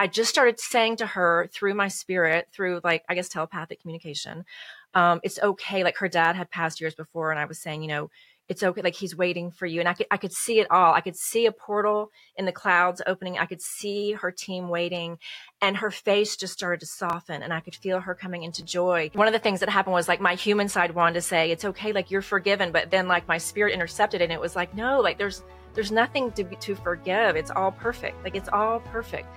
I just started saying to her through my spirit, through like, I guess, telepathic communication, um, it's okay. Like her dad had passed years before, and I was saying, you know, it's okay. Like he's waiting for you. And I could, I could see it all. I could see a portal in the clouds opening. I could see her team waiting and her face just started to soften and I could feel her coming into joy. One of the things that happened was like my human side wanted to say, it's okay. Like you're forgiven. But then like my spirit intercepted and it was like, no, like there's, there's nothing to be, to forgive. It's all perfect. Like it's all perfect.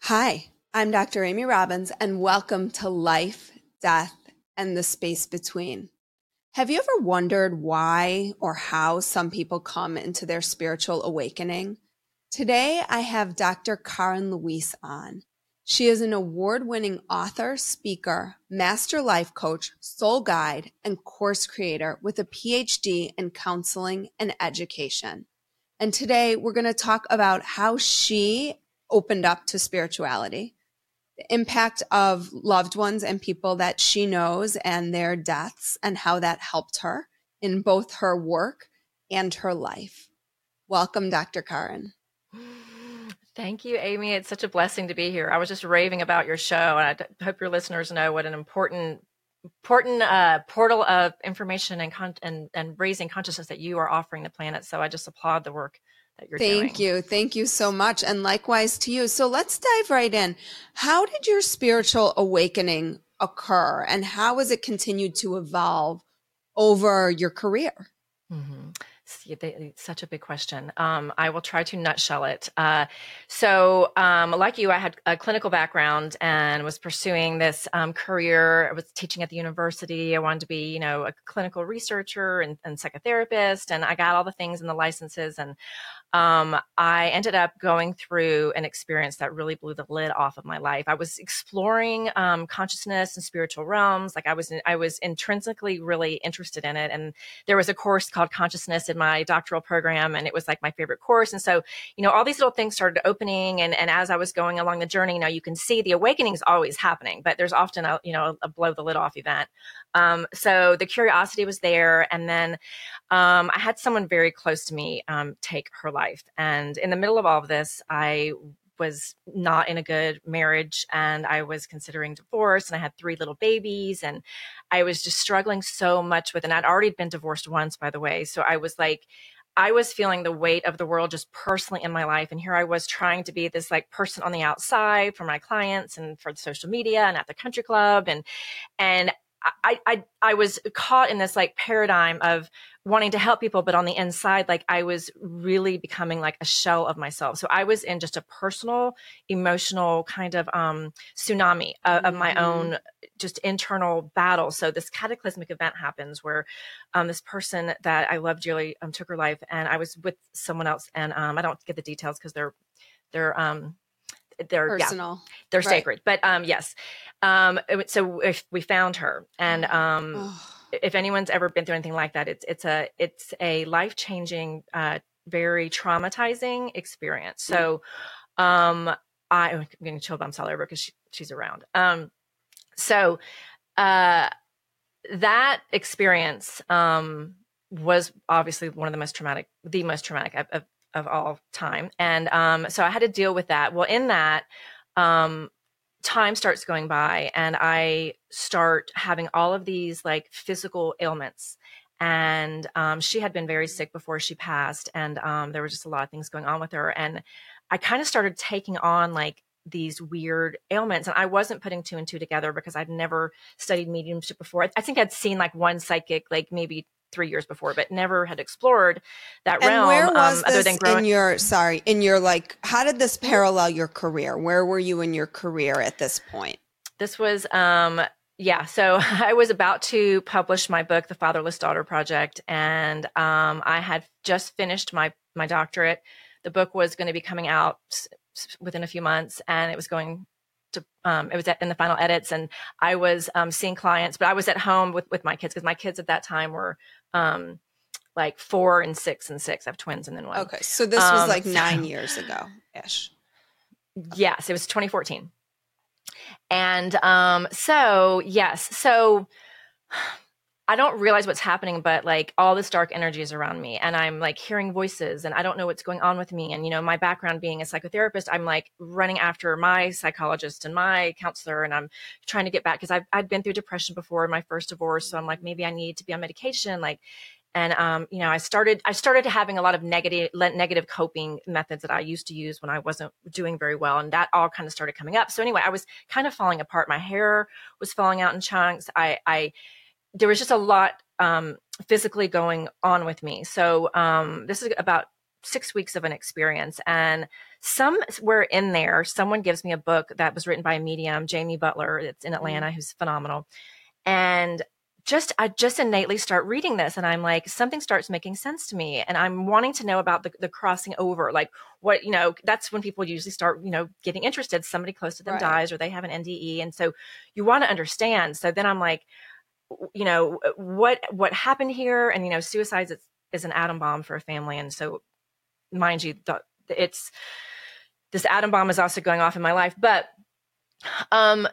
Hi, I'm Dr. Amy Robbins, and welcome to Life, Death, and the Space Between. Have you ever wondered why or how some people come into their spiritual awakening? Today, I have Dr. Karin Luise on. She is an award winning author, speaker, master life coach, soul guide, and course creator with a PhD in counseling and education. And today we're going to talk about how she opened up to spirituality, the impact of loved ones and people that she knows and their deaths, and how that helped her in both her work and her life. Welcome, Dr. Karin. Thank you, Amy. It's such a blessing to be here. I was just raving about your show, and I hope your listeners know what an important important uh, portal of information and, con- and and raising consciousness that you are offering the planet. So I just applaud the work Thank doing. you. Thank you so much. And likewise to you. So let's dive right in. How did your spiritual awakening occur and how has it continued to evolve over your career? Mm-hmm. Such a big question. Um, I will try to nutshell it. Uh, so, um, like you, I had a clinical background and was pursuing this um, career. I was teaching at the university. I wanted to be, you know, a clinical researcher and, and psychotherapist, and I got all the things and the licenses. And um, I ended up going through an experience that really blew the lid off of my life. I was exploring um, consciousness and spiritual realms. Like I was, I was intrinsically really interested in it. And there was a course called Consciousness in my doctoral program, and it was like my favorite course. And so, you know, all these little things started opening. And, and as I was going along the journey, now you can see the awakening is always happening, but there's often a, you know, a blow the lid off event. Um, so the curiosity was there. And then um, I had someone very close to me um, take her life. And in the middle of all of this, I was not in a good marriage and I was considering divorce and I had three little babies and I was just struggling so much with and I'd already been divorced once by the way. So I was like I was feeling the weight of the world just personally in my life. And here I was trying to be this like person on the outside for my clients and for the social media and at the country club. And and I, I I was caught in this like paradigm of wanting to help people, but on the inside, like I was really becoming like a shell of myself. So I was in just a personal, emotional kind of um, tsunami of, of my own mm-hmm. just internal battle. So this cataclysmic event happens where um, this person that I love dearly um, took her life, and I was with someone else, and um, I don't get the details because they're they're um, they're Personal. yeah, they're Right. sacred. But um, yes, um, so if we found her, and um, Oh, if anyone's ever been through anything like that, it's it's a it's a life changing, uh, very traumatizing experience. So, um, I, I'm getting chill bumps all over because she, she's around. Um, so, uh, that experience um, was obviously one of the most traumatic, the most traumatic of, of, of all time, and um, so I had to deal with that. Well, in that, um, time starts going by, and I start having all of these like physical ailments. And um, she had been very sick before she passed, and um, there was just a lot of things going on with her. And I kind of started taking on like these weird ailments, and I wasn't putting two and two together because I'd never studied mediumship before. I think I'd seen like one psychic like maybe three years before, but never had explored that and realm. where was um, other than growing in your sorry in your like how did this parallel your career where were you in your career at this point this was um yeah so i was about to publish my book the fatherless daughter project and um i had just finished my my doctorate the book was going to be coming out within a few months and it was going to um it was at, in the final edits and i was um seeing clients but i was at home with with my kids because my kids at that time were um like four and six and six. I have twins and then one. Okay so this was Um, like nine years ago ish Yes, it was 2014. And um so yes, so I don't realize what's happening, but like all this dark energy is around me and I'm like hearing voices and I don't know what's going on with me. And you know, my background being a psychotherapist, I'm like running after my psychologist and my counselor and I'm trying to get back because I've I'd been through depression before in my first divorce. So I'm like, maybe I need to be on medication. Like and um, you know, I started I started having a lot of negative negative coping methods that I used to use when I wasn't doing very well, and that all kind of started coming up. So anyway, I was kind of falling apart. My hair was falling out in chunks. I, I there was just a lot um, physically going on with me. So um, this is about six weeks of an experience, and somewhere in there, someone gives me a book that was written by a medium, Jamie Butler. It's in Atlanta, who's phenomenal, and just I just innately start reading this and I'm like something starts making sense to me and I'm wanting to know about the, the crossing over. Like what you know that's when people usually start you know getting interested. Somebody close to them Right. dies or they have an NDE and so you want to understand. So then I'm like you know what what happened here and you know suicide is, is an atom bomb for a family and so mind you the, it's this atom bomb is also going off in my life but um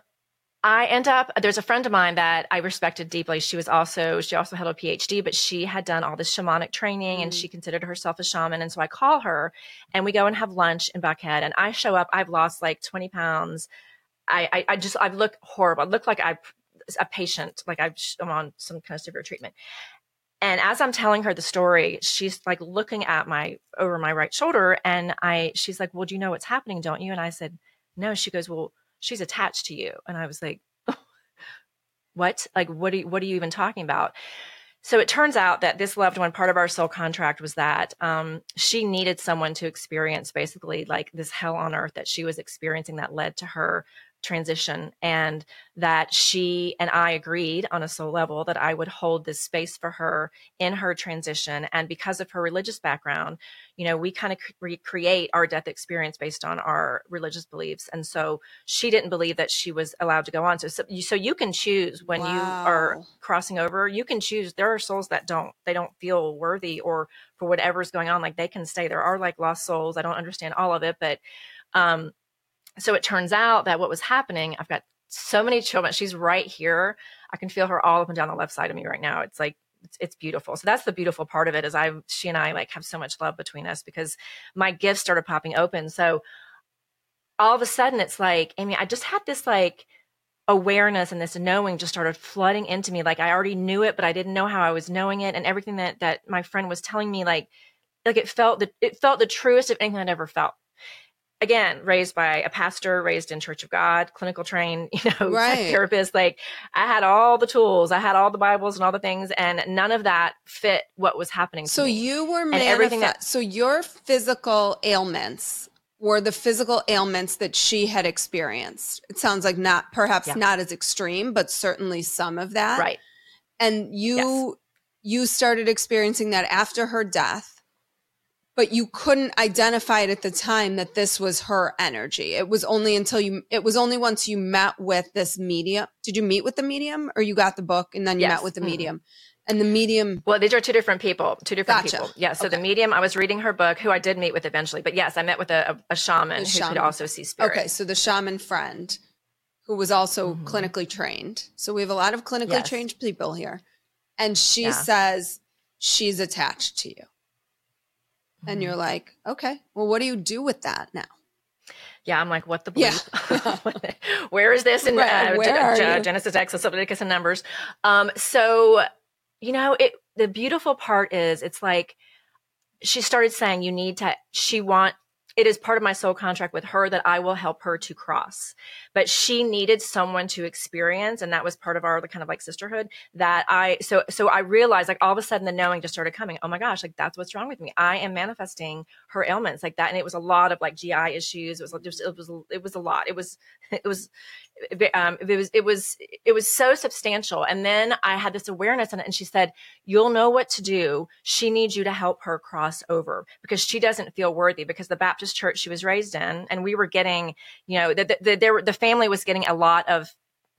I end up there's a friend of mine that I respected deeply. She was also she also held a PhD, but she had done all this shamanic training and Mm. she considered herself a shaman. And so I call her and we go and have lunch in Buckhead. And I show up, I've lost like 20 pounds. I I, I just I look horrible. I look like I a patient, like I'm on some kind of severe treatment. And as I'm telling her the story, she's like looking at my over my right shoulder and I she's like, Well, do you know what's happening, don't you? And I said, No. She goes, Well, she's attached to you. And I was like, what? Like, what are you, what are you even talking about? So it turns out that this loved one, part of our soul contract was that um, she needed someone to experience basically like this hell on earth that she was experiencing that led to her transition and that she and I agreed on a soul level that I would hold this space for her in her transition. And because of her religious background you know we kind of recreate our death experience based on our religious beliefs. And so she didn't believe that she was allowed to go on. So so you, so you can choose when you are crossing over you can choose. There are souls that don't they don't feel worthy or for whatever's going on like they can stay. There are like lost souls. I don't understand all of it but um so it turns out that what was happening i've got so many children she's right here. I can feel her all up and down the left side of me right now. It's like it's, it's beautiful. So that's the beautiful part of it is i she and i like have so much love between us because my gifts started popping open. So all of a sudden it's like amy i just had this like awareness and this knowing just started flooding into me. Like i already knew it but i didn't know how i was knowing it. And everything that that my friend was telling me like like it felt the it felt the truest of anything i'd ever felt again raised by a pastor raised in church of god clinical trained you know Right. therapist like i had all the tools i had all the bibles and all the things and none of that fit what was happening to So me. you were And everything that- so your physical ailments were the physical ailments that she had experienced. It sounds like not perhaps Yeah. not as extreme, but certainly some of that. right And you you started experiencing that after her death. But you couldn't identify it at the time that this was her energy. It was only until you, it was only once you met with this medium. Did you meet with the medium or you got the book and then you Yes. met with the Mhm. medium? And the medium, Well, these are two different people, two different Gotcha. people. Yeah. So Okay. the medium, I was reading her book, who I did meet with eventually. But yes, I met with a, a, a shaman who shaman. could also see spirit. okay, so the shaman friend who was also Mhm. clinically trained. So we have a lot of clinically Yes. trained people here. And she Yeah. says she's attached to you. And you're like, okay, well, what do you do with that now? Yeah, I'm like, what the Yeah. Where is this in Right, uh, where Ge- are Ge- you? Genesis, Exodus, Leviticus, and Numbers? Um, so, you know, it. The beautiful part is, it's like she started saying, "You need to." She want. It is part of my soul contract with her that I will help her to cross. But she needed someone to experience, and that was part of our the kind of like sisterhood. That I so so I realized like all of a sudden the knowing just started coming. Oh my gosh, like that's what's wrong with me. I am manifesting her ailments like that, and it was a lot of like GI issues. It was just it was it was a lot. It was it was um it was it was it was so substantial and then i had this awareness and, and she said you'll know what to do she needs you to help her cross over because she doesn't feel worthy because the baptist church she was raised in and we were getting you know the, the, the, the family was getting a lot of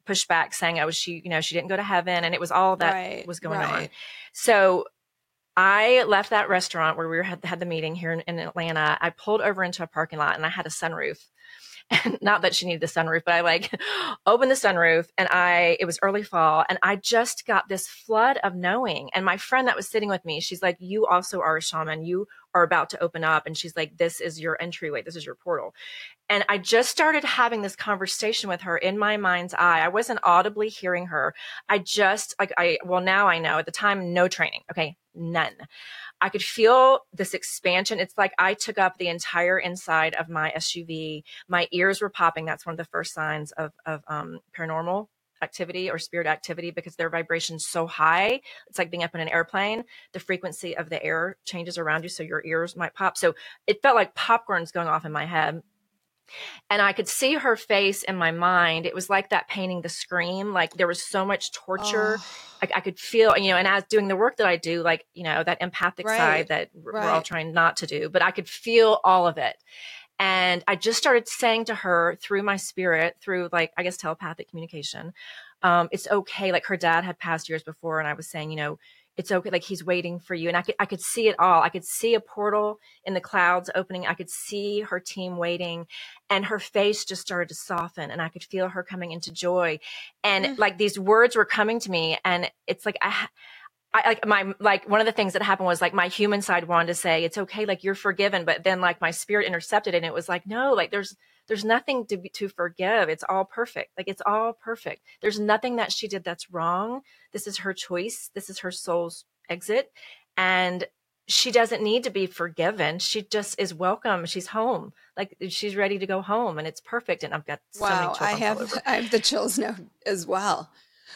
pushback saying oh she you know she didn't go to heaven and it was all that Right, was going on so I left that restaurant where we were, had, had the meeting here in, in Atlanta. I pulled over into a parking lot and I had a sunroof. And not that she needed the sunroof, but I like opened the sunroof and I, it was early fall and I just got this flood of knowing. And my friend that was sitting with me, she's like, You also are a shaman. You are about to open up. And she's like, This is your entryway. This is your portal. And I just started having this conversation with her in my mind's eye. I wasn't audibly hearing her. I just like I well now I know at the time no training. Okay, none. I could feel this expansion. It's like I took up the entire inside of my SUV. My ears were popping. That's one of the first signs of of um, paranormal activity or spirit activity because their vibration's so high. It's like being up in an airplane. The frequency of the air changes around you, so your ears might pop. So it felt like popcorn's going off in my head and I could see her face in my mind. It was like that painting the scream. Like there was so much torture. Oh, I, I could feel, you know, and as doing the work that I do, like, you know, that empathic Right, side that we're we're all right. trying not to do, but I could feel all of it. And I just started saying to her through my spirit, through like, I guess, telepathic communication, um, it's okay. Like her dad had passed years before, and I was saying, you know, it's okay. Like he's waiting for you. And I could, I could see it all. I could see a portal in the clouds opening. I could see her team waiting and her face just started to soften and I could feel her coming into joy. And Mm. like these words were coming to me and it's like, I, I like my like one of the things that happened was like my human side wanted to say it's okay like you're forgiven but then like my spirit intercepted and it was like no like there's there's nothing to be, to forgive. It's all perfect. Like it's all perfect. There's nothing that she did that's wrong. This is her choice. This is her soul's exit. And she doesn't need to be forgiven. She just is welcome. She's home. Like she's ready to go home and it's perfect. And i've got so many wow, chills I have. I have the chills now as well.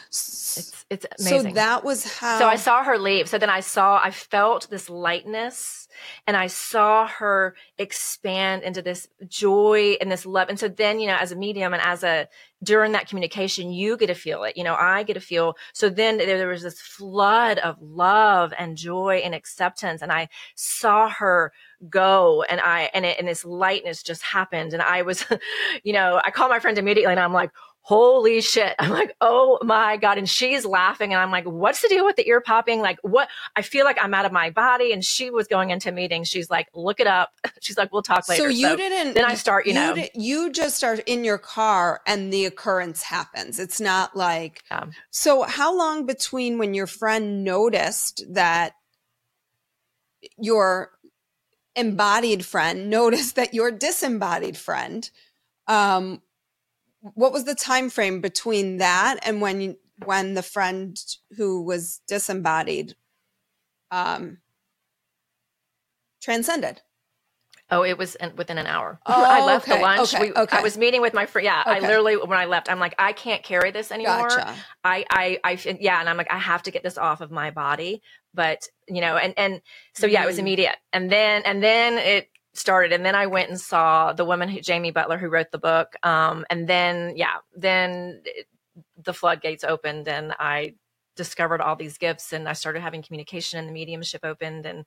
It's it's so that was how. So I saw her leave. So then I saw, I felt this lightness and I saw her expand into this joy and this love. And so then, you know, as a medium and as a, during that communication, you get to feel it. You know, I get to feel. So then there, there was this flood of love and joy and acceptance. And I saw her go and I, and it, and this lightness just happened. And I was, you know, I called my friend immediately and I'm like, holy shit. I'm like, oh my God. And she's laughing. And I'm like, what's the deal with the ear popping? Like, what? I feel like I'm out of my body. And she was going into meetings. She's like, look it up. She's like, we'll talk later. So you didn't. Then I start, you, know. di- you just are in your car and the occurrence happens. It's not like. Um, So how long between when your friend noticed that your embodied friend noticed that your disembodied friend, um, what was the time frame between that and when you, when the friend who was disembodied um, transcended? Oh, it was within an hour. Oh, I left okay, the lunch. okay, we, okay. I was meeting with my friend. Yeah, I literally when I left, I'm like, I can't carry this anymore. Gotcha. I, I, I, yeah, and I'm like, I have to get this off of my body. But you know, and and so yeah, it was Mm. immediate. And then and then it started, and then I went and saw the woman, who, Jamie Butler, who wrote the book. Um, and then yeah, then it, the floodgates opened, and I discovered all these gifts, and I started having communication, and the mediumship opened, and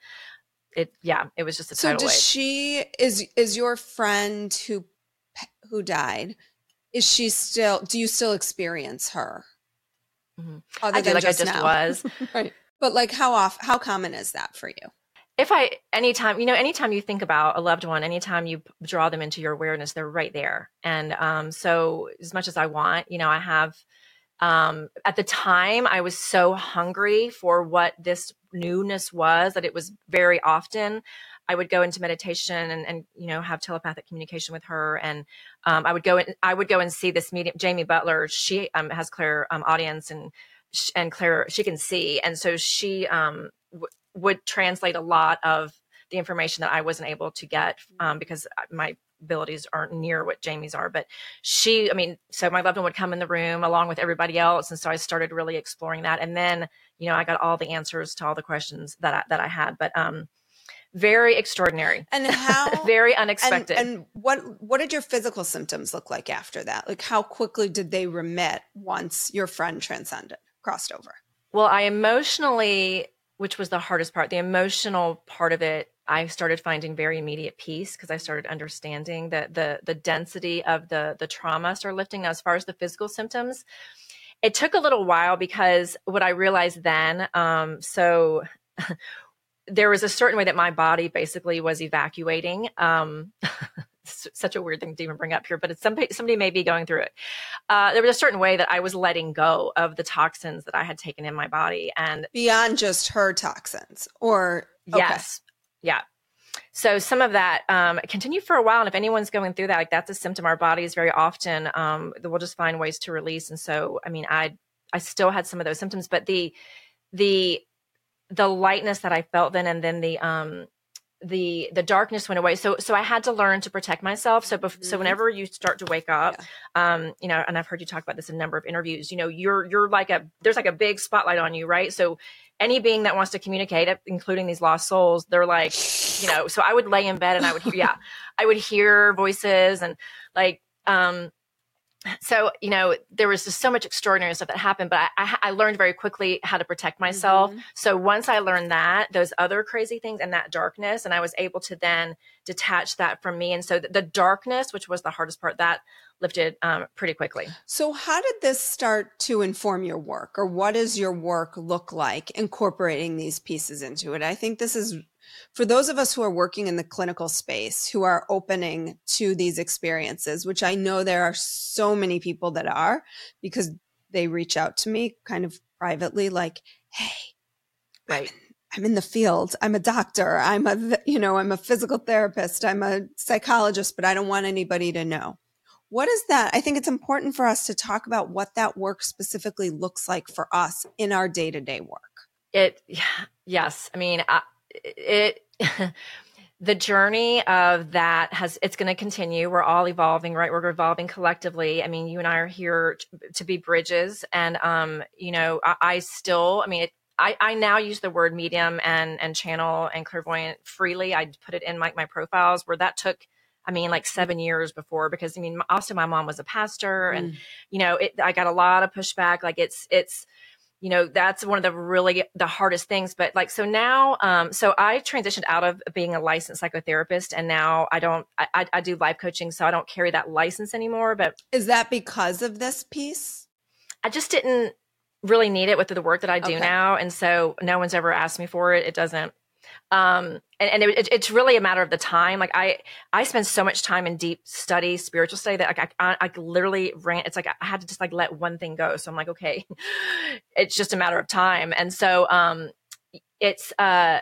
it yeah, it was just a So does wave. she is is your friend who who died? Is she still? Do you still experience her? Mhm. Other I do like I just now? was. right. But like, how off? How common is that for you? If I anytime you know anytime you think about a loved one, anytime you draw them into your awareness, they're right there. And um, so as much as I want, you know, I have um, at the time I was so hungry for what this newness was that it was very often I would go into meditation and, and you know have telepathic communication with her, and um, I would go in, I would go and see this medium, Jamie Butler. She um, has Claire um, audience and and Claire she can see, and so she um, would translate a lot of the information that I wasn't able to get um, because my abilities aren't near what Jamie's are. But she, I mean, so my loved one would come in the room along with everybody else, and so I started really exploring that, and then you know I got all the answers to all the questions that I, that I had, but um very extraordinary And how? very and, unexpected and what what did your physical symptoms look like after that? Like, how quickly did they remit once your friend transcended, crossed over? well i emotionally which was the hardest part. The emotional part of it i started finding very immediate peace because i started understanding that the the density of the the trauma started lifting. Now as far as the physical symptoms it took a little while because what i realized then um so there was a certain way that my body basically was evacuating um such a weird thing to even bring up here but it's somebody somebody may be going through it. Uh, there was a certain way that i was letting go of the toxins that i had taken in my body and Beyond just her toxins, or okay. yes. Yeah. So some of that um, continued for a while and if anyone's going through that like that's a symptom our bodies very often um, we'll just find ways to release and so i mean i i still had some of those symptoms but the the the lightness that i felt then and then the um the the darkness went away. So so i had to learn to protect myself. So bef- so Mhm. whenever you start to wake up um you know and i've heard you talk about this in a number of interviews you know you're you're like a there's like a big spotlight on you right? So any being that wants to communicate including these lost souls they're like you know so i would lay in bed and i would hear yeah i would hear voices and like um so you know there was just so much extraordinary stuff that happened but i, I, I learned very quickly how to protect myself Mhm. so once i learned that those other crazy things and that darkness and i was able to then detach that from me and so the, the darkness which was the hardest part that lifted um, pretty quickly So, how did this start to inform your work, or what does your work look like incorporating these pieces into it? I think this is for those of us who are working in the clinical space, who are opening to these experiences, which I know there are so many people that are because they reach out to me kind of privately, like, hey, right I'm in the field. I'm a doctor. I'm a, you know, I'm a physical therapist. I'm a psychologist, but I don't want anybody to know. What is that? I think it's important for us to talk about what that work specifically looks like for us in our day to day work. it yes i mean I, it the journey of that has it's going to continue. We're all evolving right? We're evolving collectively. I mean you and i are here t- to be bridges and um you know i, I still i mean it, I, I now use the word medium and and channel and clairvoyant freely. I put it in my, my profiles where that took i mean like seven years before because i mean also my mom was a pastor and you know it, i got a lot of pushback. Like it's it's you know that's one of the really the hardest things but like so now um so i transitioned out of being a licensed psychotherapist and now i don't i, I- do life coaching so i don't carry that license anymore but Is that because of this piece? i just didn't really need it with the work that i do Okay. now and so no one's ever asked me for it it doesn't um and, and it, it- it's really a matter of the time like i i spend so much time in deep study spiritual study that like i, I, I literally ran it's like i had to just like let one thing go so i'm like okay it's just a matter of time and so um it's uh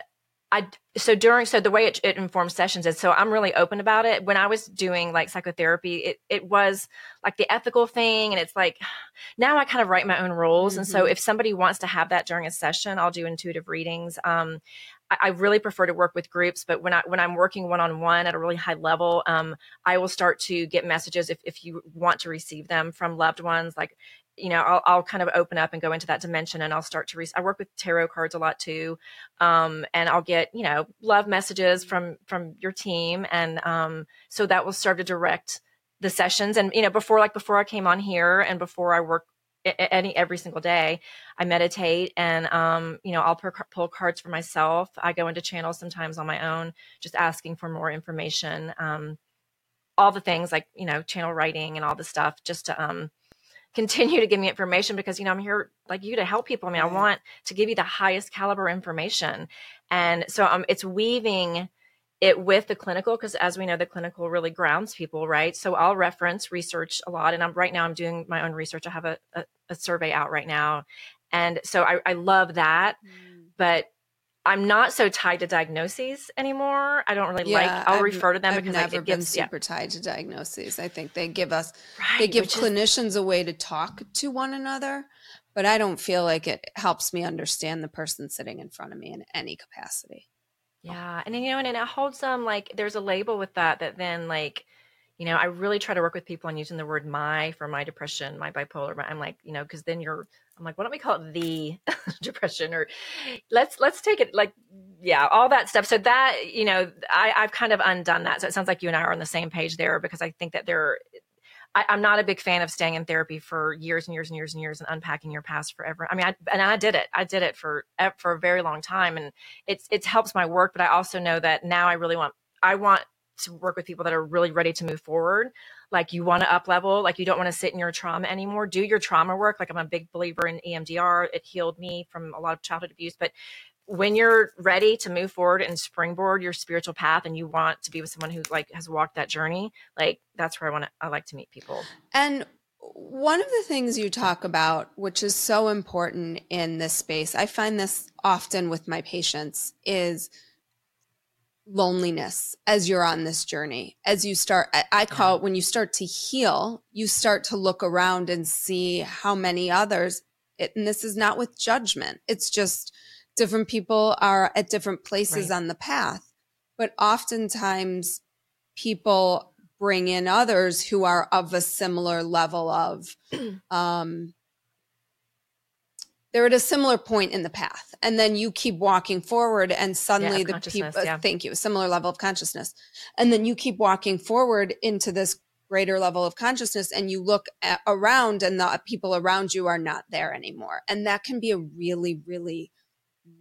I so during so the way it, it informs sessions is so I'm really open about it. When I was doing like psychotherapy, it it was like the ethical thing, and it's like now I kind of write my own rules. And so Mhm. if somebody wants to have that during a session, I'll do intuitive readings. Um, I, really prefer to work with groups, but when I when I'm working one on one at a really high level, um, I will start to get messages if if you want to receive them from loved ones, like you know, I'll, I'll kind of open up and go into that dimension and I'll start to, re- I work with tarot cards a lot too. Um, and I'll get, you know, love messages from, from your team. And, um, so that will serve to direct the sessions. And, you know, before, like before I came on here and before I work any every single day. I meditate and um you know i'll pull cards for myself. I go into channels sometimes on my own just asking for more information um all the things like you know channel writing and all the stuff just to um continue to give me information because you know i'm here like you to help people. I mean i want to give you the highest caliber information. And so um it's weaving it with the clinical because as we know the clinical really grounds people right? So i'll reference research a lot and i'm right now i'm doing my own research. I have a, a, a survey out right now. And so i, I love that mm. but i'm not so tied to diagnoses anymore. I don't really yeah, like i'll I've, refer to them I've because never like, been gives, super yeah. tied to diagnoses. I think they give us right, they give clinicians is, a way to talk to one another but i don't feel like it helps me understand the person sitting in front of me in any capacity yeah. And then, you know, and, and it holds some like there's a label with that that then like, you know, I really try to work with people on using the word my for my depression, my bipolar. But I'm like, you know, because then you're I'm like, why don't we call it the depression or let's let's take it like yeah, all that stuff. So that, you know, I, I've kind of undone that. So it sounds like you and I are on the same page there because I think that there I, am not a big fan of staying in therapy for years and years and years and years and unpacking your past forever. I mean, I, and I did it. I did it for for a very long time, and it's it helps my work. But I also know that now I really want I want to work with people that are really ready to move forward. Like you want to up level, like you don't want to sit in your trauma anymore. Do your trauma work. Like I'm a big believer in EMDR. It healed me from a lot of childhood abuse, but when you're ready to move forward and springboard your spiritual path and you want to be with someone who like has walked that journey like that's where i want to i like to meet people. And one of the things you talk about which is so important in this space i find this often with my patients is loneliness as you're on this journey. As you start i call it when you start to heal you start to look around and see how many others it, and this is not with judgment. It's just different people are at different places right. on the path but oftentimes people bring in others who are of a similar level of um, they're at a similar point in the path and then you keep walking forward and suddenly yeah, the people yeah. thank you A similar level of consciousness and then you keep walking forward into this greater level of consciousness and you look at, around and the people around you are not there anymore and that can be a really really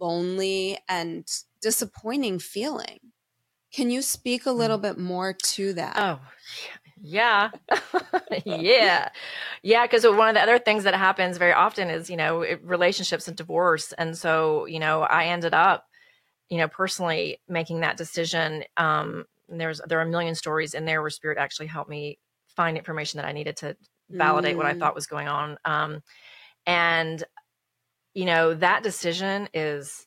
lonely and disappointing feeling. Can you speak a little mm. bit more to that? Oh, yeah. yeah. Yeah. Because one of the other things that happens very often is, you know, relationships and divorce. And so, you know, I ended up, you know, personally making that decision. Um, there's, there are a million stories in there where spirit actually helped me find information that I needed to validate mm. what I mm. thought was going on. Um, and you know that decision is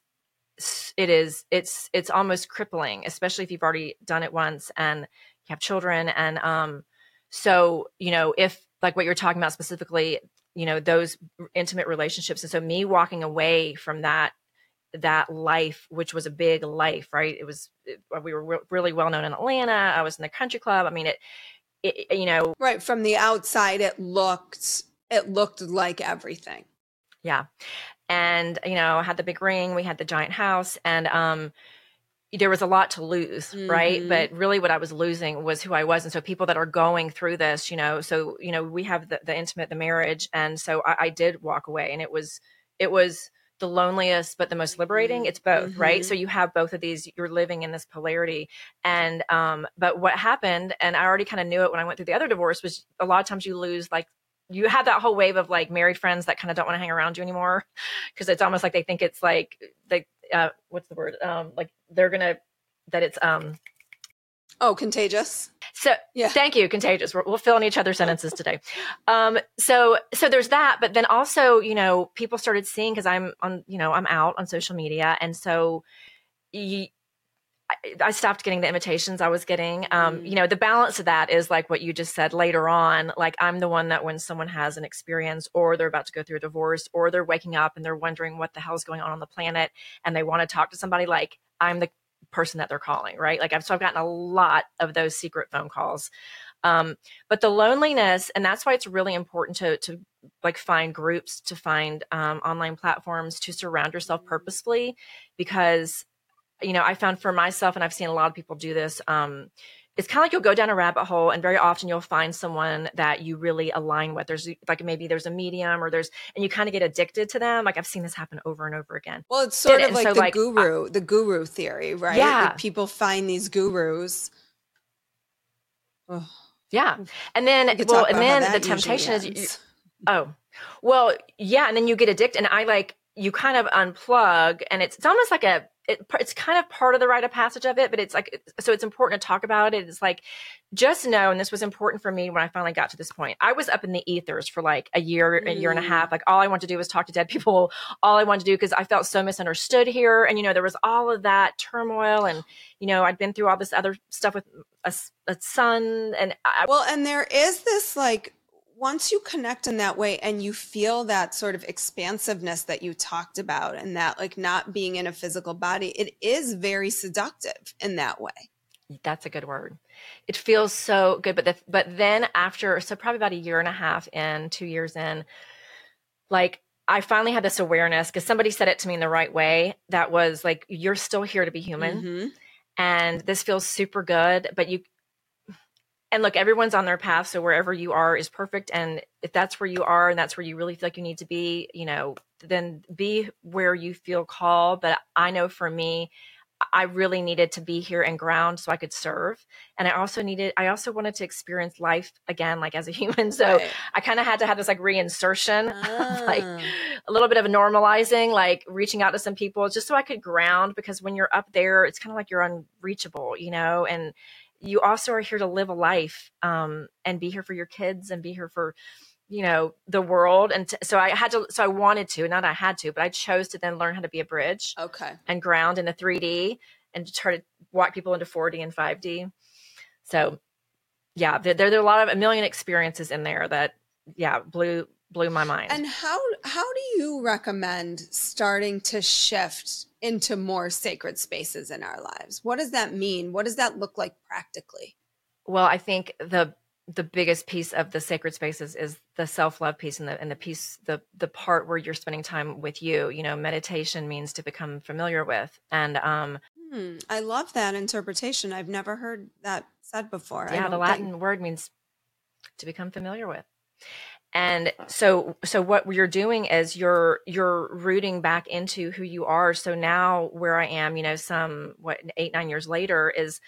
it is it's it's almost crippling especially if you've already done it once and you have children and um so you know if like what you're talking about specifically you know those intimate relationships and so me walking away from that that life which was a big life right? It was it, we were re- really well known in atlanta i was in the country club i mean it, it you know right from the outside it looked it looked like everything. Yeah and you know I had the big ring we had the giant house and um there was a lot to lose mm-hmm. right but really what i was losing was who i was and so people that are going through this you know so you know we have the, the intimate the marriage and so I, I, did walk away and it was it was the loneliest but the most liberating mm-hmm. it's both mm-hmm. right so you have both of these you're living in this polarity and um but what happened and i already kind of knew it when i went through the other divorce was a lot of times you lose like you have that whole wave of like married friends that kind of don't want to hang around you anymore because it's almost like they think it's like they uh what's the word um like they're gonna that it's um oh contagious? So yeah. thank you contagious. We will fill in each other's sentences today. Um so so there's that but then also you know people started seeing because i'm on you know i'm out on social media and so you, I stopped getting the invitations I was getting. Um, mm. You know, the balance of that is like what you just said later on. Like, I'm the one that when someone has an experience or they're about to go through a divorce or they're waking up and they're wondering what the hell's going on on the planet and they want to talk to somebody, like, I'm the person that they're calling, right? Like, I've, so I've gotten a lot of those secret phone calls. Um, but the loneliness, and that's why it's really important to, to like find groups, to find um, online platforms, to surround yourself mm. purposefully because you know, I found for myself, and I've seen a lot of people do this. Um, it's kind of like you'll go down a rabbit hole and very often you'll find someone that you really align with. There's like maybe there's a medium or there's and you kind of get addicted to them. Like i've seen this happen over and over again. Well it's sort of like so, the like, guru I, the guru theory right? Yeah. like people find these gurus oh. yeah. And then we well and then the temptation is you, oh well yeah and then you get addicted and i like you kind of unplug and it's, it's almost like a it, it's kind of part of the rite of passage of it, but it's like, so it's important to talk about it. It's like, just know, and this was important for me when I finally got to this point. I was up in the ethers for like a year, a year and a mm. half. Like all I wanted to do was talk to dead people. All I wanted to do because I felt so misunderstood here. And, you know, there was all of that turmoil. And, you know, I'd been through all this other stuff with a, a son. And I, well, and there is this like, once you connect in that way and you feel that sort of expansiveness that you talked about and that like not being in a physical body, it is very seductive in that way. That's a good word. It feels so good. But the, but then after, so probably about a year and a half in, two years in, like I finally had this awareness because somebody said it to me in the right way. That was like, you're still here to be human. Mm-hmm. And this feels super good, but you and look, everyone's on their path. So wherever you are is perfect. And if that's where you are and that's where you really feel like you need to be, you know, then be where you feel called. But I know for me, I really needed to be here and ground so I could serve. And I also needed, I also wanted to experience life again, like as a human. So right. I kind of had to have this like reinsertion, ah. like a little bit of a normalizing, like reaching out to some people just so I could ground because when you're up there, it's kind of like you're unreachable, you know, and, you also are here to live a life um, and be here for your kids and be here for you know the world and t- so i had to so i wanted to not i had to but i chose to then learn how to be a bridge okay. and ground in the 3d and to try to walk people into 4d and 5d so yeah there, there are a lot of a million experiences in there that yeah blew blew my mind and how how do you recommend starting to shift into more sacred spaces in our lives. What does that mean? What does that look like practically? Well, I think the the biggest piece of the sacred spaces is the self-love piece and the and the piece the the part where you're spending time with you. You know, meditation means to become familiar with. And um hmm, I love that interpretation. I've never heard that said before. Yeah, the Latin think... word means to become familiar with and so so what you're doing is you're you're rooting back into who you are. So now where i am you know some what eight nine years later is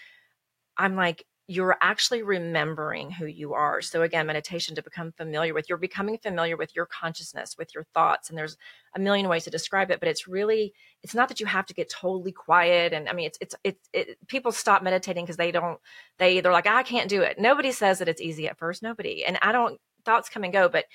i'm like you're actually remembering who you are. So again meditation to become familiar with you're becoming familiar with your consciousness with your thoughts and there's a million ways to describe it but it's really it's not that you have to get totally quiet and i mean it's it's it's it, people stop meditating because they don't they they're like i can't do it. Nobody says that it's easy at first nobody. And i don't thoughts come and go, but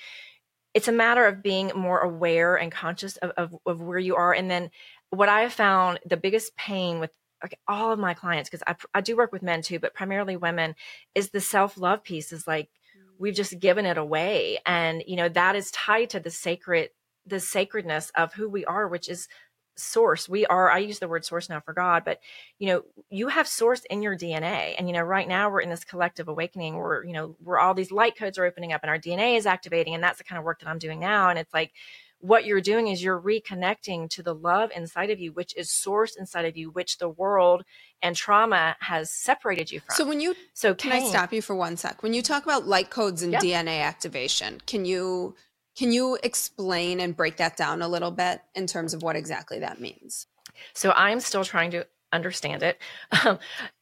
it's a matter of being more aware and conscious of, of, of where you are. And then what I have found the biggest pain with like all of my clients, because I, I do work with men too, but primarily women, is the self love piece is like, we've mm. just given it away. And, you know, that is tied to the sacred, the sacredness of who we are, which is source we are i use the word source now for god but you know you have source in your dna and you know right now we're in this collective awakening where you know where all these light codes are opening up and our dna is activating and that's the kind of work that i'm doing now and it's like what you're doing is you're reconnecting to the love inside of you which is source inside of you which the world and trauma has separated you from. so when you so can i stop you for one sec? When you talk about light codes and dna activation can you can you explain and break that down a little bit in terms of what exactly that means? So I'm still trying to understand it. Um,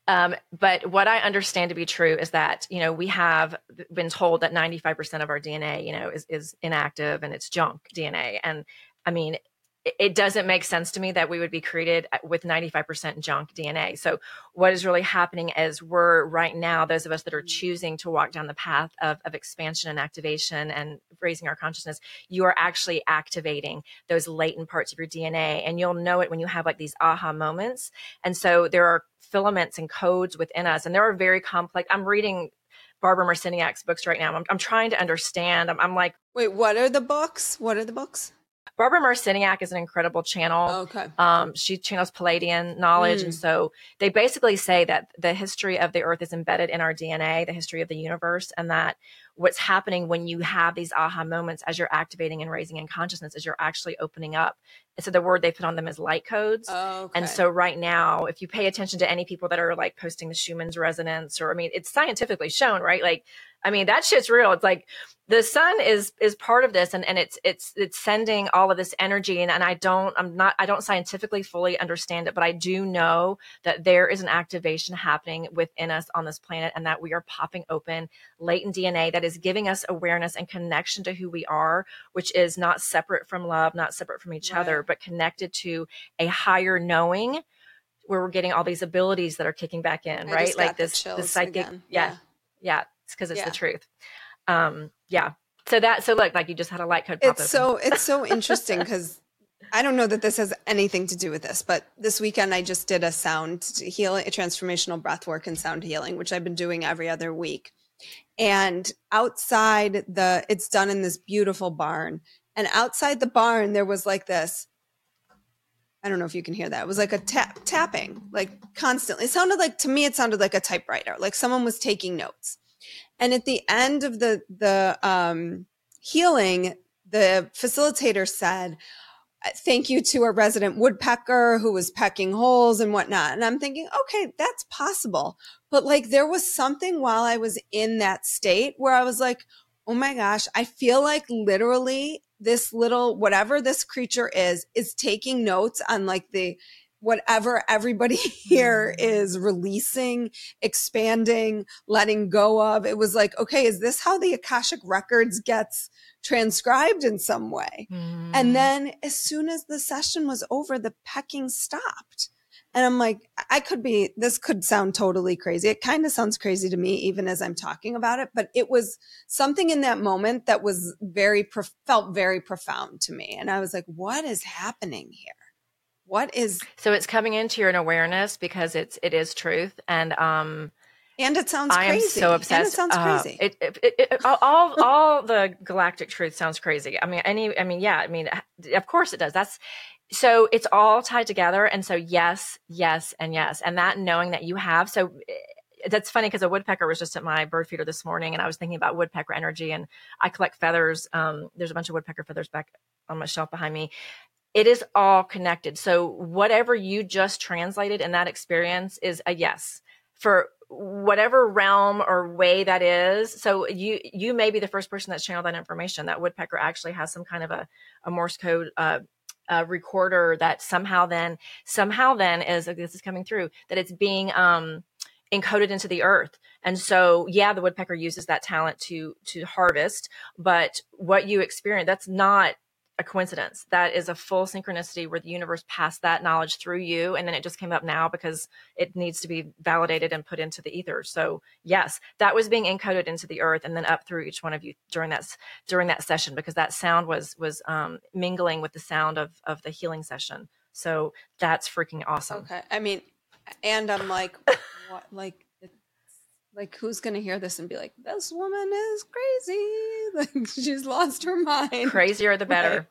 um, but what I understand to be true is that, you know, we have been told that 95% of our DNA, you know, is, is inactive and it's junk DNA. And I mean, it doesn't make sense to me that we would be created with 95% junk DNA. So, what is really happening is we're right now, those of us that are mm-hmm. choosing to walk down the path of, of expansion and activation and raising our consciousness, you are actually activating those latent parts of your DNA. And you'll know it when you have like these aha moments. And so, there are filaments and codes within us, and there are very complex. I'm reading Barbara Marciniak's books right now. I'm, I'm trying to understand. I'm, I'm like, wait, what are the books? What are the books? Barbara Marciniak is an incredible channel. Okay. Um, she channels Pleiadian knowledge. Mm. And so they basically say that the history of the earth is embedded in our DNA, the history of the universe, and that what's happening when you have these aha moments as you're activating and raising in consciousness is you're actually opening up and so the word they put on them is light codes Oh, and so right now if you pay attention to any people that are like posting the schumann's resonance or i mean it's scientifically shown right like I mean, that shit's real. It's like the sun is is part of this and, and it's it's it's sending all of this energy and, and I don't I'm not I don't scientifically fully understand it, but I do know that there is an activation happening within us on this planet and that we are popping open latent DNA that is giving us awareness and connection to who we are, which is not separate from love, not separate from each Right. other, but connected to a higher knowing where we're getting all these abilities that are kicking back in, I right? Like this, this psychic, yeah, yeah, it's because it's Yeah. the truth. Um, yeah. So that, so look, like you just had a light code pop it's open. so it's so interesting because I don't know that this has anything to do with this, but this weekend I just did a sound healing, a transformational breath work and sound healing, which I've been doing every other week. And outside the, it's done in this beautiful barn. And outside the barn, there was like this. I don't know if you can hear that. It was like a tap tapping, like constantly. It sounded like to me, it sounded like a typewriter, like someone was taking notes. And at the end of the the um, healing, the facilitator said, thank you to a resident woodpecker who was pecking holes and whatnot. And I'm thinking, okay, that's possible. But like there was something while I was in that state where I was like, oh my gosh, I feel like literally this little, whatever this creature is, is taking notes on like the, whatever everybody here is releasing, expanding, letting go of. It was like, okay, is this how the Akashic Records gets transcribed in some way? Mm. And then as soon as the session was over, the pecking stopped. And I'm like, I could be, this could sound totally crazy. It kind of sounds crazy to me, even as I'm talking about it, but it was something in that moment that was very, felt very profound to me. And I was like, what is happening here? What is, so it's coming into your awareness because it's, it is truth. And, um, and it sounds I am crazy. so And obsessed. it sounds uh, crazy. It, it, it, it- all- all, all the galactic truth sounds crazy. I mean, any, I mean, yeah, I mean, of course it does. That's so it's all tied together. And so, yes, yes, and yes. And that knowing that you have, so eh, that's funny because a woodpecker was just at my bird feeder this morning and I was thinking about woodpecker energy and I collect feathers. Um, there's a bunch of woodpecker feathers back on my shelf behind me. It is all connected. So whatever you just translated in that experience is a yes for whatever realm or way that is. So you you may be the first person that's channeled that information. That woodpecker actually has some kind of a, a Morse code uh, uh, recorder that somehow then somehow then is this is coming through that it's being um, encoded into the earth. And so yeah, the woodpecker uses that talent to to harvest, but what you experience that's not a coincidence. That is a full synchronicity where the universe passed that knowledge through you, and then it just came up now because it needs to be validated and put into the ether. So yes, that was being encoded into the earth, and then up through each one of you during that during that session because that sound was was um, mingling with the sound of of the healing session. So that's freaking awesome. Okay. I mean, and I'm like, what? Like, like who's gonna hear this and be like, this woman is crazy? Like, she's lost her mind. Crazier the better.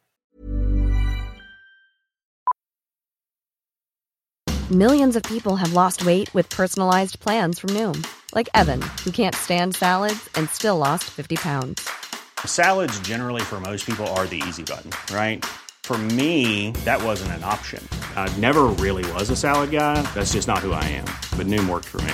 Millions of people have lost weight with personalized plans from Noom, like Evan, who can't stand salads and still lost 50 pounds. Salads, generally, for most people, are the easy button, right? For me, that wasn't an option. I never really was a salad guy. That's just not who I am. But Noom worked for me.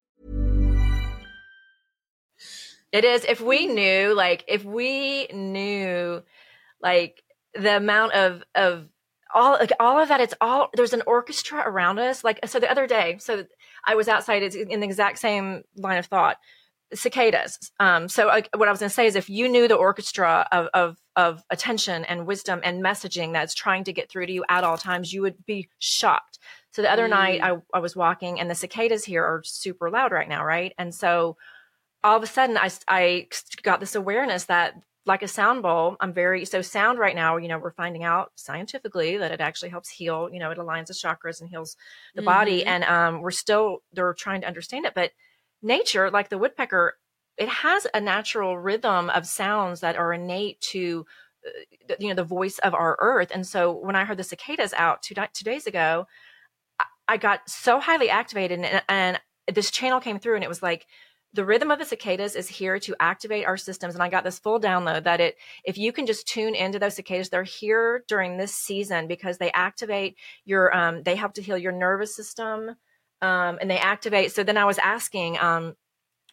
It is. If we knew, like, if we knew, like, the amount of of all like all of that, it's all there's an orchestra around us. Like, so the other day, so I was outside. It's in the exact same line of thought. Cicadas. Um, so what I was going to say is, if you knew the orchestra of of of attention and wisdom and messaging that's trying to get through to you at all times, you would be shocked. So the other night, I, I was walking, and the cicadas here are super loud right now, right? And so all of a sudden I, I got this awareness that like a sound bowl, I'm very so sound right now. You know, we're finding out scientifically that it actually helps heal. You know, it aligns the chakras and heals the mm-hmm. body. And um, we're still they're trying to understand it, but nature, like the woodpecker, it has a natural rhythm of sounds that are innate to uh, you know the voice of our earth. And so when I heard the cicadas out two, two days ago, I got so highly activated, and, and this channel came through, and it was like the rhythm of the cicadas is here to activate our systems and i got this full download that it if you can just tune into those cicadas they're here during this season because they activate your um, they help to heal your nervous system um, and they activate so then i was asking um,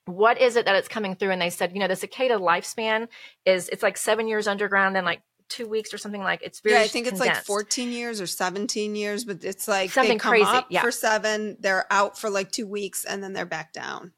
what is it that it's coming through and they said you know the cicada lifespan is it's like seven years underground and like two weeks or something like it's very yeah i think condensed. it's like 14 years or 17 years but it's like something they come crazy up yeah. for seven they're out for like two weeks and then they're back down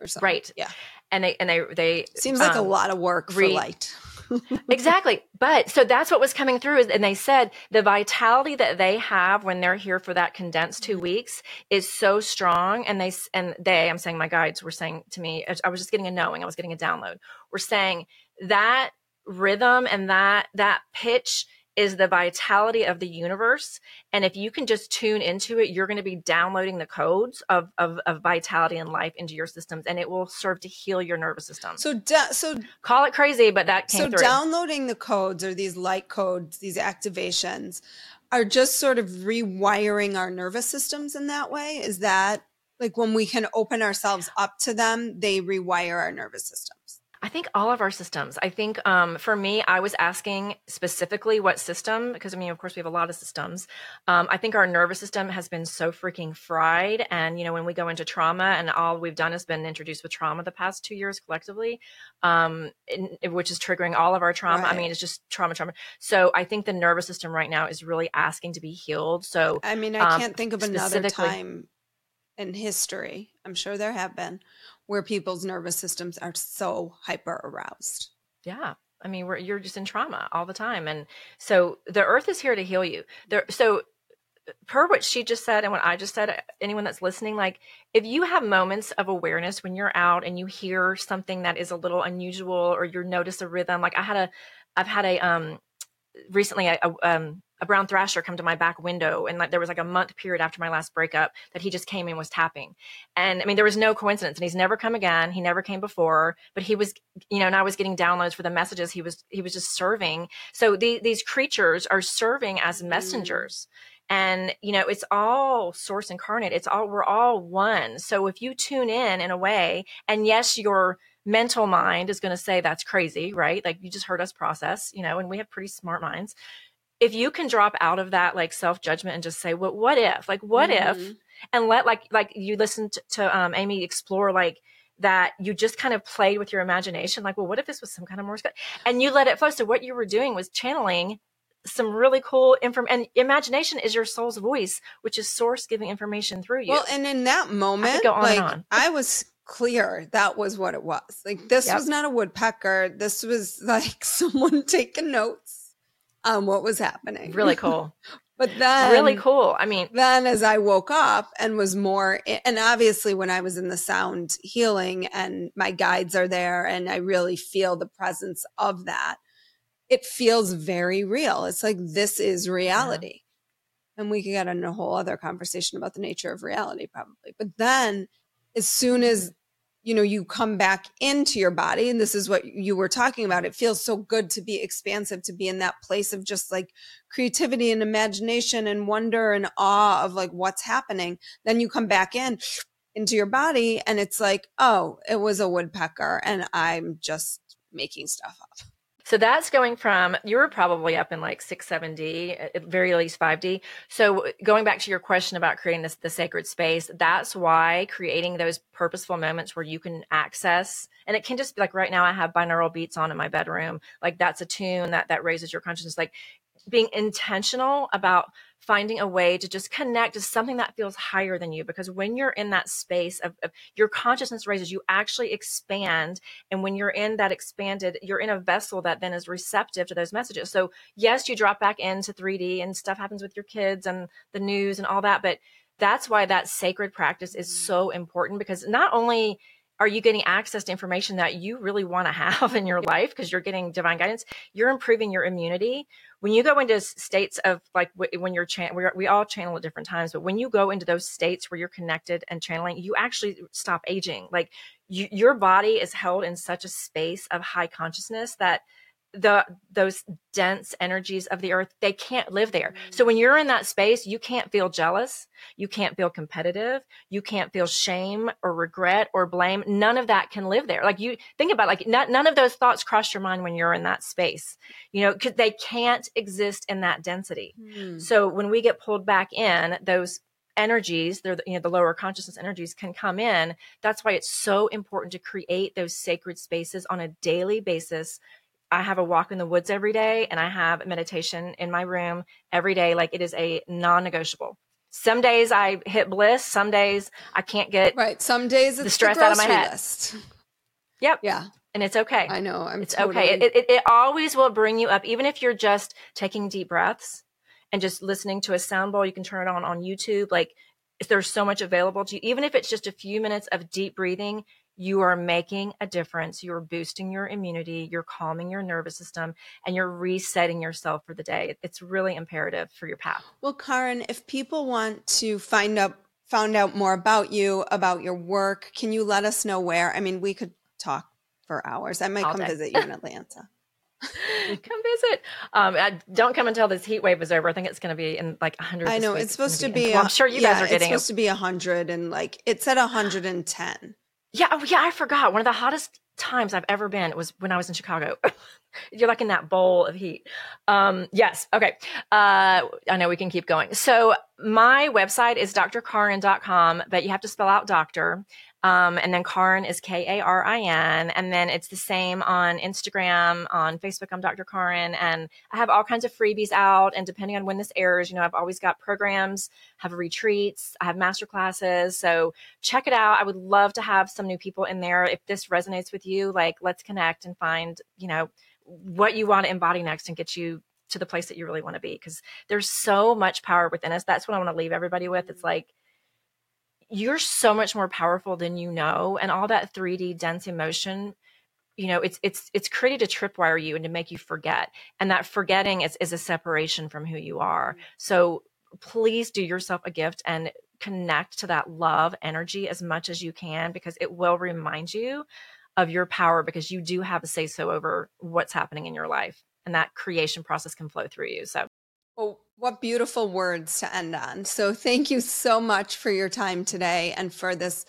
or something. Right. Yeah. And they and they they seems like um, a lot of work re- for light. exactly. But so that's what was coming through is and they said the vitality that they have when they're here for that condensed 2 mm-hmm. weeks is so strong and they and they I'm saying my guides were saying to me I was just getting a knowing, I was getting a download. We're saying that rhythm and that that pitch is the vitality of the universe. And if you can just tune into it, you're going to be downloading the codes of, of, of vitality and life into your systems, and it will serve to heal your nervous system. So, da- so call it crazy, but that came so through. downloading the codes or these light codes, these activations, are just sort of rewiring our nervous systems in that way. Is that like when we can open ourselves up to them, they rewire our nervous systems? I think all of our systems. I think um, for me, I was asking specifically what system, because I mean, of course, we have a lot of systems. Um, I think our nervous system has been so freaking fried. And, you know, when we go into trauma and all we've done has been introduced with trauma the past two years collectively, um, in, which is triggering all of our trauma. Right. I mean, it's just trauma, trauma. So I think the nervous system right now is really asking to be healed. So, I mean, I um, can't think of another time in history, I'm sure there have been, where people's nervous systems are so hyper aroused. Yeah. I mean, you're just in trauma all the time. And so the earth is here to heal you. There, so per what she just said and what I just said, anyone that's listening, like if you have moments of awareness when you're out and you hear something that is a little unusual or you notice a rhythm, like I had a, I've had a, um, recently a, a um, a brown thrasher come to my back window and like there was like a month period after my last breakup that he just came and was tapping. And i mean there was no coincidence and he's never come again. He never came before but he was you know and i was getting downloads for the messages he was he was just serving. So the, these creatures are serving as mm. messengers. Mm. and you know it's all source incarnate. It's all we're all one. So if you tune in in a way and yes your mental mind is going to say that's crazy right? Like you just heard us process you know and we have pretty smart minds if you can drop out of that like self judgment and just say, well, what if? Like, what mm-hmm. if? And let like like you listened to, to um, Amy explore like that you just kind of played with your imagination, like, well, what if this was some kind of Morse code? And you let it flow. So what you were doing was channeling some really cool information. And imagination is your soul's voice, which is source giving information through you. Well, and in that moment, I like I was clear that was what it was. Like this yep. was not a woodpecker. This was like someone taking notes um, what was happening. Really cool. but then, really cool. I mean, then as I woke up and was more, and obviously when I was in the sound healing and my guides are there and I really feel the presence of that, it feels very real. It's like this is reality. Yeah. And we could get into a whole other conversation about the nature of reality, probably. But then, as soon as you know you come back into your body and this is what you were talking about it feels so good to be expansive to be in that place of just like creativity and imagination and wonder and awe of like what's happening. Then you come back in into your body and it's like oh it was a woodpecker and i'm just making stuff up so that's going from you were probably up in like six, seven D, at very least five D. So going back to your question about creating this the sacred space, that's why creating those purposeful moments where you can access, and it can just be like right now I have binaural beats on in my bedroom, like that's a tune that that raises your consciousness. Like being intentional about finding a way to just connect to something that feels higher than you because when you're in that space of, of, your consciousness raises you actually expand and when you're in that expanded you're in a vessel that then is receptive to those messages. So yes you drop back into 3d and stuff happens with your kids and the news and all that but that's why that sacred practice is mm. so important because not only are you getting access to information that you really want to have in your life because you're getting divine guidance? You're improving your immunity. When you go into states of like when you're chan- we all channel at different times but when you go into those states where you're connected and channeling you actually stop aging. Like you, your body is held in such a space of high consciousness that the those dense energies of the earth they can't live there. So when you're in that space you can't feel jealous. You can't feel competitive. You can't feel shame or regret or blame. None of that can live there. Like you think about like not, none of those thoughts cross your mind when you're in that space you know because they can't exist in that density. Mm. so when we get pulled back in those energies they're you know the lower consciousness energies can come in. That's why it's so important to create those sacred spaces on a daily basis I have a walk in the woods every day and I have meditation in my room every day. Like it is a non negotiable. Some days I hit bliss. Some days I can't get right. Some days it's the stress the out of my head. List. Yep. Yeah. And it's okay. I know. I'm it's totally... okay. It, it, it always will bring you up, even if you're just taking deep breaths and just listening to a sound bowl. You can turn it on on YouTube. Like there's so much available to you. Even if it's just a few minutes of deep breathing, you are making a difference. You're boosting your immunity, you're calming your nervous system, and you're resetting yourself for the day. It's really imperative for your path. Well, Karin, if people want to find out found out more about you, about your work, can you let us know where? I mean, we could talk for hours. I might All come day. visit you in Atlanta. come visit. Um, don't come until this heat wave is over. I think it's going to be in like 100. I know it's supposed to be. well, I'm sure you yeah, guys are getting. It's supposed it. to be 100 and like it's at 110. Yeah, oh, yeah, I forgot. One of the hottest times I've ever been was when I was in Chicago. You're like in that bowl of heat. Um, yes. Okay. Uh, I know we can keep going. So my website is drkarin.com, but you have to spell out doctor. Um, and then Karin is K A R I N. And then it's the same on Instagram, on Facebook. I'm Dr. Karin. And I have all kinds of freebies out. And depending on when this airs, you know, I've always got programs, have retreats, I have master classes. So check it out. I would love to have some new people in there. If this resonates with you, like let's connect and find, you know, what you want to embody next and get you to the place that you really want to be. Because there's so much power within us. That's what I want to leave everybody with. It's like, you're so much more powerful than you know and all that 3d dense emotion you know it's it's it's created to tripwire you and to make you forget and that forgetting is, is a separation from who you are mm-hmm. so please do yourself a gift and connect to that love energy as much as you can because it will remind you of your power because you do have a say so over what's happening in your life and that creation process can flow through you so well, what beautiful words to end on. So, thank you so much for your time today and for this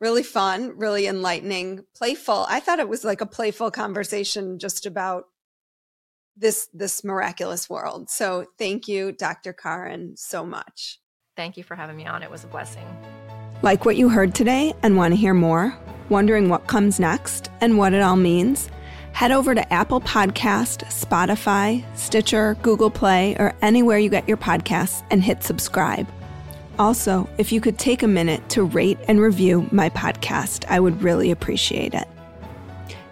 really fun, really enlightening, playful. I thought it was like a playful conversation just about this this miraculous world. So, thank you, Dr. Karin, so much. Thank you for having me on. It was a blessing. Like what you heard today and want to hear more? Wondering what comes next and what it all means? Head over to Apple Podcast, Spotify, Stitcher, Google Play, or anywhere you get your podcasts and hit subscribe. Also, if you could take a minute to rate and review my podcast, I would really appreciate it.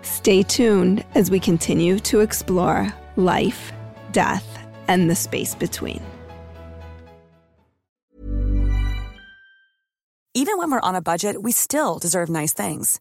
Stay tuned as we continue to explore life, death, and the space between. Even when we're on a budget, we still deserve nice things.